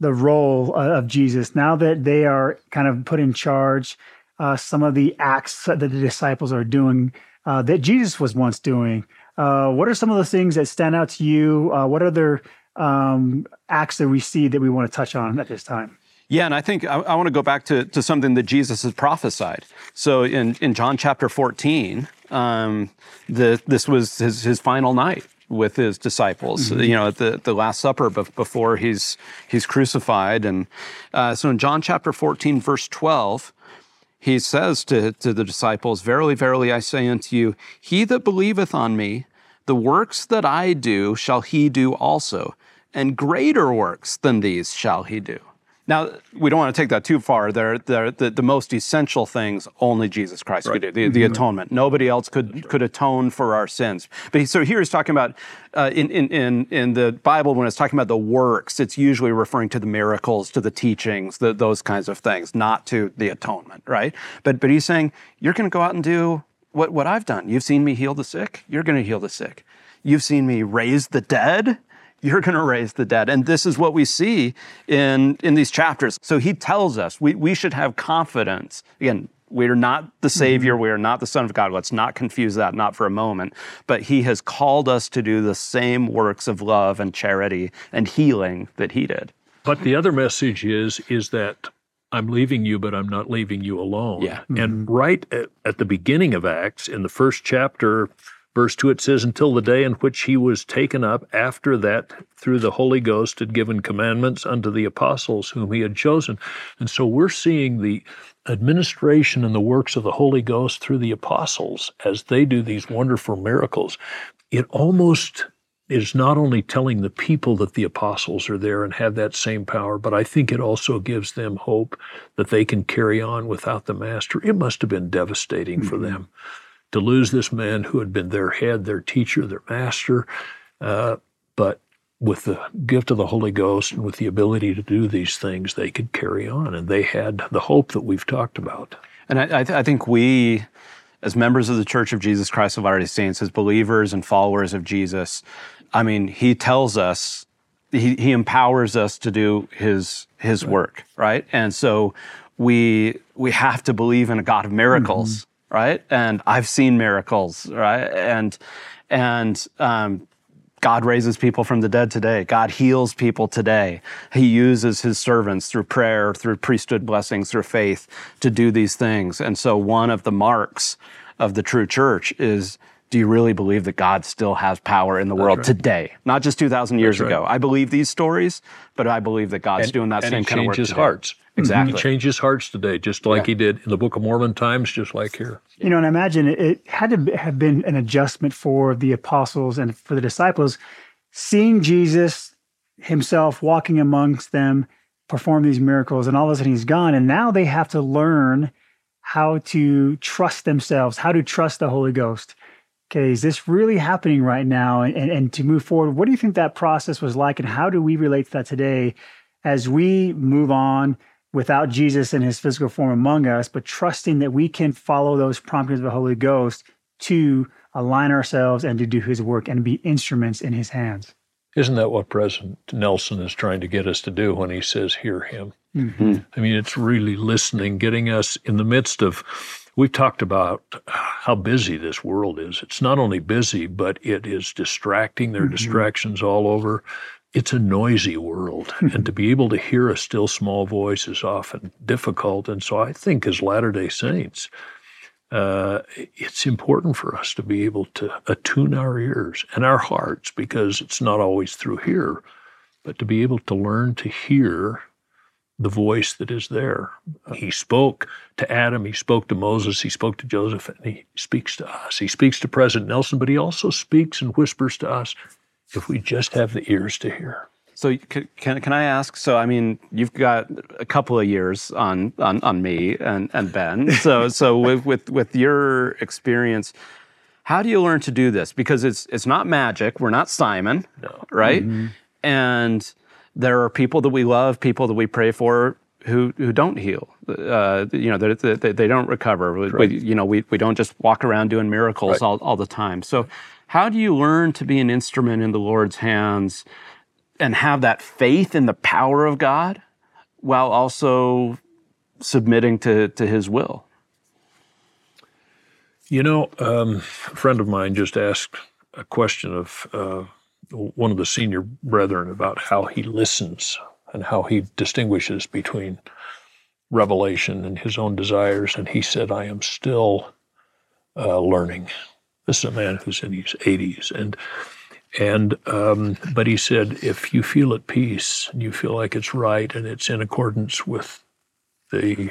the role uh, of Jesus now that they are kind of put in charge. Uh, some of the acts that the disciples are doing uh, that Jesus was once doing. Uh, what are some of the things that stand out to you? Uh, what other um, acts that we see that we want to touch on at this time? Yeah, and I think I, I want to go back to, to something that Jesus has prophesied. So in, in John chapter 14, um, the, this was his, his final night with his disciples, you know, at the, the Last Supper before he's, he's crucified. And uh, so in John chapter 14, verse 12, he says to, to the disciples, Verily, verily, I say unto you, he that believeth on me, the works that I do shall he do also, and greater works than these shall he do. Now, we don't want to take that too far. They're, they're the, the most essential things only Jesus Christ could do, the, the atonement. Nobody else could, could atone for our sins. But he, so here he's talking about, uh, in, in, in, in the Bible, when it's talking about the works, it's usually referring to the miracles, to the teachings, the, those kinds of things, not to the atonement, right? But, but he's saying, you're going to go out and do what, what I've done. You've seen me heal the sick, you're going to heal the sick. You've seen me raise the dead, you're going to raise the dead. And this is what we see in, in these chapters. So he tells us we, we should have confidence. Again, we are not the mm-hmm. Savior, we are not the Son of God. Let's not confuse that, not for a moment. But he has called us to do the same works of love and charity and healing that he did. But the other message is is that I'm leaving you, but I'm not leaving you alone. Yeah. Mm-hmm. And right at, at the beginning of Acts, in the first chapter, verse 2, it says, Until the day in which he was taken up, after that, through the Holy Ghost, had given commandments unto the apostles whom he had chosen. And so we're seeing the administration and the works of the Holy Ghost through the apostles as they do these wonderful miracles. It almost is not only telling the people that the apostles are there and have that same power, but I think it also gives them hope that they can carry on without the master. It must have been devastating mm-hmm. for them to lose this man who had been their head, their teacher, their master. Uh, but with the gift of the Holy Ghost and with the ability to do these things, they could carry on. And they had the hope that we've talked about. And I, I, th- I think we, as members of the Church of Jesus Christ of Latter day Saints, as believers and followers of Jesus, I mean, he tells us, he, he empowers us to do his his right. work, right? And so we we have to believe in a God of miracles, mm-hmm. Right? And I've seen miracles, right? And and um, God raises people from the dead today. God heals people today. He uses his servants through prayer, through priesthood blessings, through faith to do these things. And so one of the marks of the true church is do you really believe that God still has power in the world right. today? Not just 2,000 years right. ago. I believe these stories, but I believe that God's and, doing that same kind of work. changes hearts. Mm-hmm. Exactly. He changes hearts today, just like yeah. he did in the Book of Mormon times, just like here. You know, and I imagine it, it had to have been an adjustment for the apostles and for the disciples, seeing Jesus himself walking amongst them, perform these miracles, and all of a sudden he's gone. And now they have to learn how to trust themselves, how to trust the Holy Ghost okay, is this really happening right now? And, and, and to move forward, what do you think that process was like? And how do we relate to that today as we move on without Jesus in his physical form among us, but trusting that we can follow those promptings of the Holy Ghost to align ourselves and to do his work and be instruments in his hands? Isn't that what President Nelson is trying to get us to do when he says, hear him? Mm-hmm. I mean, it's really listening, getting us in the midst of We've talked about how busy this world is. It's not only busy, but it is distracting. There are mm-hmm. distractions all over. It's a noisy world. and to be able to hear a still small voice is often difficult. And so I think as Latter day Saints, uh, it's important for us to be able to attune our ears and our hearts because it's not always through here, but to be able to learn to hear the voice that is there. He spoke to Adam, he spoke to Moses, he spoke to Joseph, and he speaks to us. He speaks to President Nelson, but he also speaks and whispers to us if we just have the ears to hear. So can, can I ask? So I mean, you've got a couple of years on on, on me and, and Ben. So so with, with with your experience, how do you learn to do this? Because it's it's not magic. We're not Simon, no. right? Mm-hmm. And there are people that we love, people that we pray for who who don't heal. Uh, you know, they, they, they don't recover. We, you know, we, we don't just walk around doing miracles right. all, all the time. So, how do you learn to be an instrument in the Lord's hands and have that faith in the power of God while also submitting to, to His will? You know, um, a friend of mine just asked a question of uh, one of the senior brethren about how he listens and how he distinguishes between revelation and his own desires. And he said, I am still uh, learning. This is a man who's in his 80s. And and um, but he said, if you feel at peace and you feel like it's right and it's in accordance with the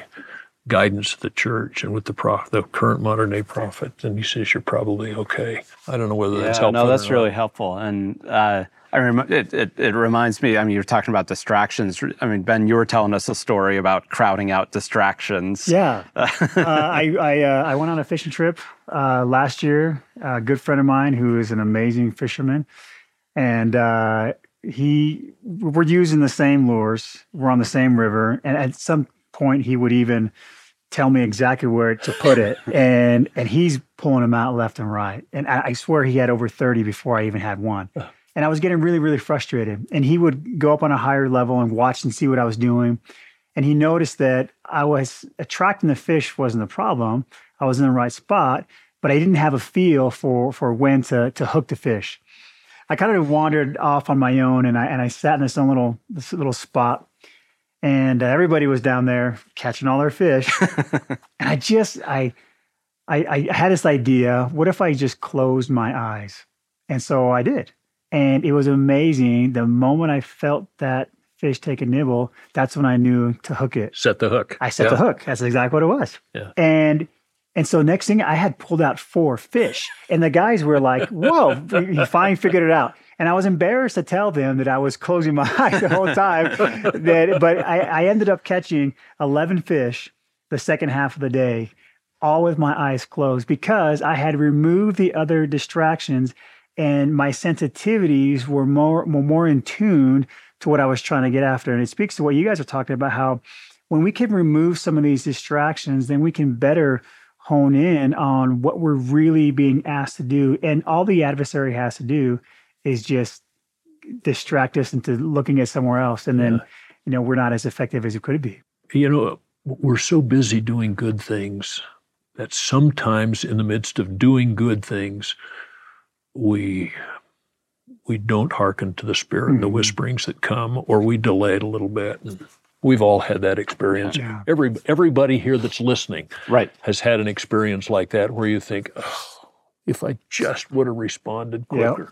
guidance of the church and with the prof, the current modern day prophet, then he says you're probably okay. I don't know whether yeah, that's helpful. No, that's really helpful, and uh, I rem- it, it, it reminds me. I mean, you're talking about distractions. I mean, Ben, you were telling us a story about crowding out distractions. Yeah, uh, I I, uh, I, went on a fishing trip uh, last year. A good friend of mine who is an amazing fisherman, and uh, he we're using the same lures. We're on the same river, and at some point he would even tell me exactly where to put it and and he's pulling them out left and right and I, I, swear he had over 30 before i even had one and i was getting really really frustrated and he would go up on a higher level and watch and see what i was doing and he noticed that i was attracting the fish wasn't the problem i was in the right spot but i didn't have a feel for for when to to hook the fish i kind of wandered off on my own and i and i sat in this little this little spot and uh, everybody was down there catching all their fish. and I just, I, I, I had this idea. What if I just closed my eyes? And so I did, and it was amazing. The moment I felt that fish take a nibble, that's when I knew to hook it. Set the hook. I set yeah. the hook. That's exactly what it was. Yeah. And And so next thing I had pulled out four fish, and the guys were like, "Whoa!" He finally figured it out. And I was embarrassed to tell them that I was closing my eyes the whole time. that, but I, I ended up catching 11 fish the second half of the day, all with my eyes closed because I had removed the other distractions and my sensitivities were more, were more in tune to what I was trying to get after. And it speaks to what you guys are talking about how when we can remove some of these distractions, then we can better hone in on what we're really being asked to do. And all the adversary has to do is just distract us into looking at somewhere else. And then, yeah. you know, we're not as effective as we could be. You know, we're so busy doing good things that sometimes in the midst of doing good things, we we don't hearken to the spirit mm-hmm. the whisperings that come, or we delay it a little bit. And we've all had that experience. Yeah. Every everybody here that's listening right. has had an experience like that where you think, oh, if I just would have responded quicker.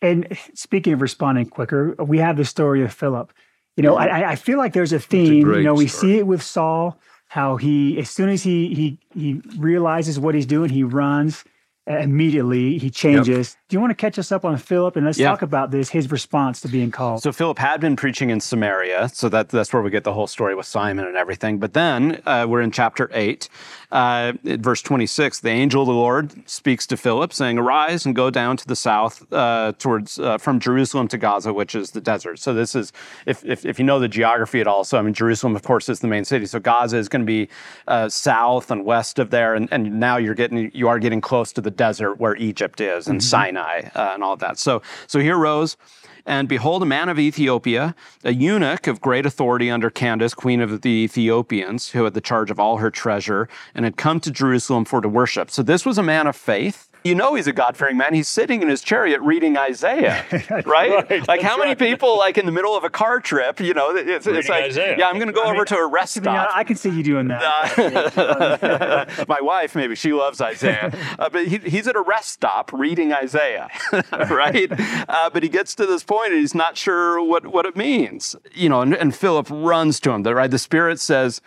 And speaking of responding quicker, we have the story of Philip. You know, I, I feel like there's a theme. A you know, we story. see it with Saul, how he, as soon as he he he realizes what he's doing, he runs immediately he changes. Yep. Do you want to catch us up on Philip and let's yeah. talk about this his response to being called? So Philip had been preaching in Samaria, so that that's where we get the whole story with Simon and everything. But then uh, we're in chapter eight, uh, verse twenty six. The angel of the Lord speaks to Philip, saying, "Arise and go down to the south uh, towards uh, from Jerusalem to Gaza, which is the desert." So this is if, if, if you know the geography at all. So I mean, Jerusalem, of course, is the main city. So Gaza is going to be uh, south and west of there, and, and now you're getting you are getting close to the desert where Egypt is and mm-hmm. Sinai uh, and all of that. So, so here rose, and behold, a man of Ethiopia, a eunuch of great authority under Candace, queen of the Ethiopians, who had the charge of all her treasure, and had come to Jerusalem for to worship. So this was a man of faith you know he's a God fearing man. He's sitting in his chariot reading Isaiah, right? right like how many right. people, like in the middle of a car trip, you know, it's, it's like, Isaiah. yeah, I'm going to go I over mean, to a rest stop. I can see you doing that. my wife, maybe she loves Isaiah, uh, but he, he's at a rest stop reading Isaiah, right? Uh, but he gets to this point and he's not sure what what it means, you know. And, and Philip runs to him. The, right, the Spirit says,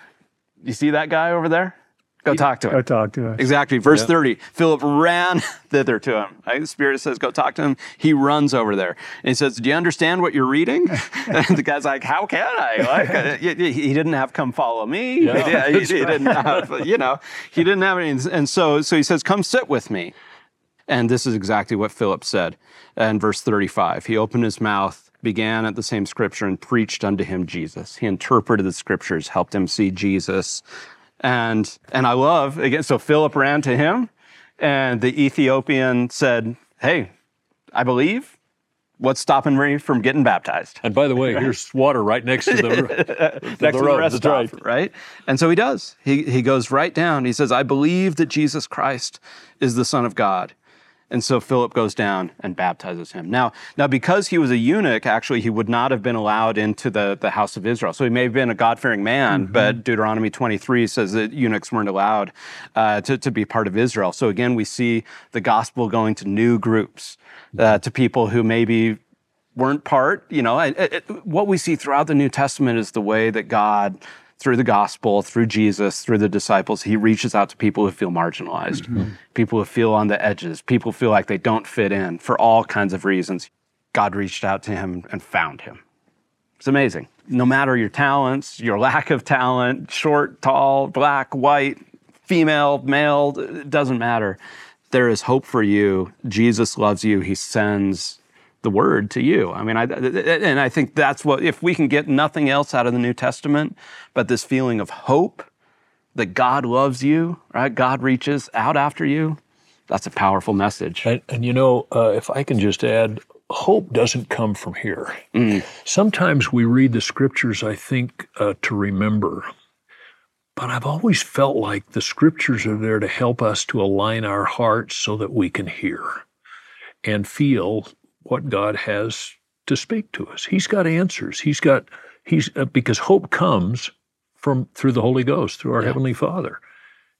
"You see that guy over there?" Go talk to him. Go talk to him. Exactly. Verse yep. 30. Philip ran thither to him. Right? The Spirit says, Go talk to him. He runs over there. And he says, Do you understand what you're reading? and the guy's like, How can I? Like, uh, he didn't have come follow me. Yeah, he, he, he didn't have, you know, he didn't have any. And so, so he says, Come sit with me. And this is exactly what Philip said in verse 35. He opened his mouth, began at the same scripture, and preached unto him Jesus. He interpreted the scriptures, helped him see Jesus. And, and I love, again, so Philip ran to him, and the Ethiopian said, Hey, I believe. What's stopping me from getting baptized? And by the way, here's water right next to the, to next the to road. the rest stop, right. right? And so he does. He, he goes right down. He says, I believe that Jesus Christ is the Son of God. And so Philip goes down and baptizes him. Now, now because he was a eunuch, actually, he would not have been allowed into the, the house of Israel. So he may have been a God fearing man, mm-hmm. but Deuteronomy 23 says that eunuchs weren't allowed uh, to, to be part of Israel. So again, we see the gospel going to new groups, uh, to people who maybe weren't part. You know, it, it, what we see throughout the New Testament is the way that God through the gospel, through Jesus, through the disciples, he reaches out to people who feel marginalized, mm-hmm. people who feel on the edges, people feel like they don't fit in for all kinds of reasons. God reached out to him and found him. It's amazing. No matter your talents, your lack of talent, short, tall, black, white, female, male, it doesn't matter. There is hope for you. Jesus loves you. He sends the word to you. I mean, I, and I think that's what, if we can get nothing else out of the New Testament, but this feeling of hope that God loves you, right? God reaches out after you. That's a powerful message. And, and you know, uh, if I can just add, hope doesn't come from here. Mm. Sometimes we read the scriptures, I think, uh, to remember. But I've always felt like the scriptures are there to help us to align our hearts so that we can hear and feel what God has to speak to us. He's got answers. He's got he's uh, because hope comes from through the Holy Ghost, through our yeah. heavenly Father.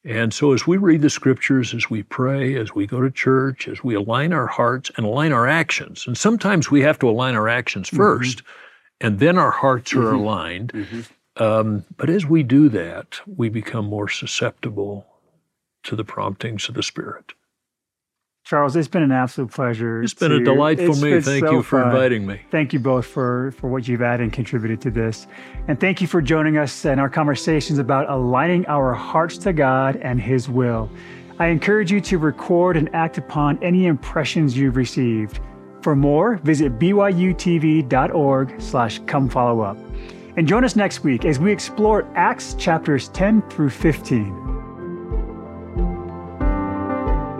And so as we read the scriptures, as we pray, as we go to church, as we align our hearts and align our actions, and sometimes we have to align our actions 1st mm-hmm. and then our hearts are mm-hmm. aligned. Mm-hmm. Um, but as we do that, we become more susceptible to the promptings of the Spirit. Charles, it's been an absolute pleasure. It's been a to- delightful it's me. Thank so you for fun. inviting me. Thank you both for, for what you've added and contributed to this. And thank you for joining us in our conversations about aligning our hearts to God and His will. I encourage you to record and act upon any impressions you've received. For more, visit byutv.org slash come follow up. And join us next week as we explore Acts chapters 10 through 15.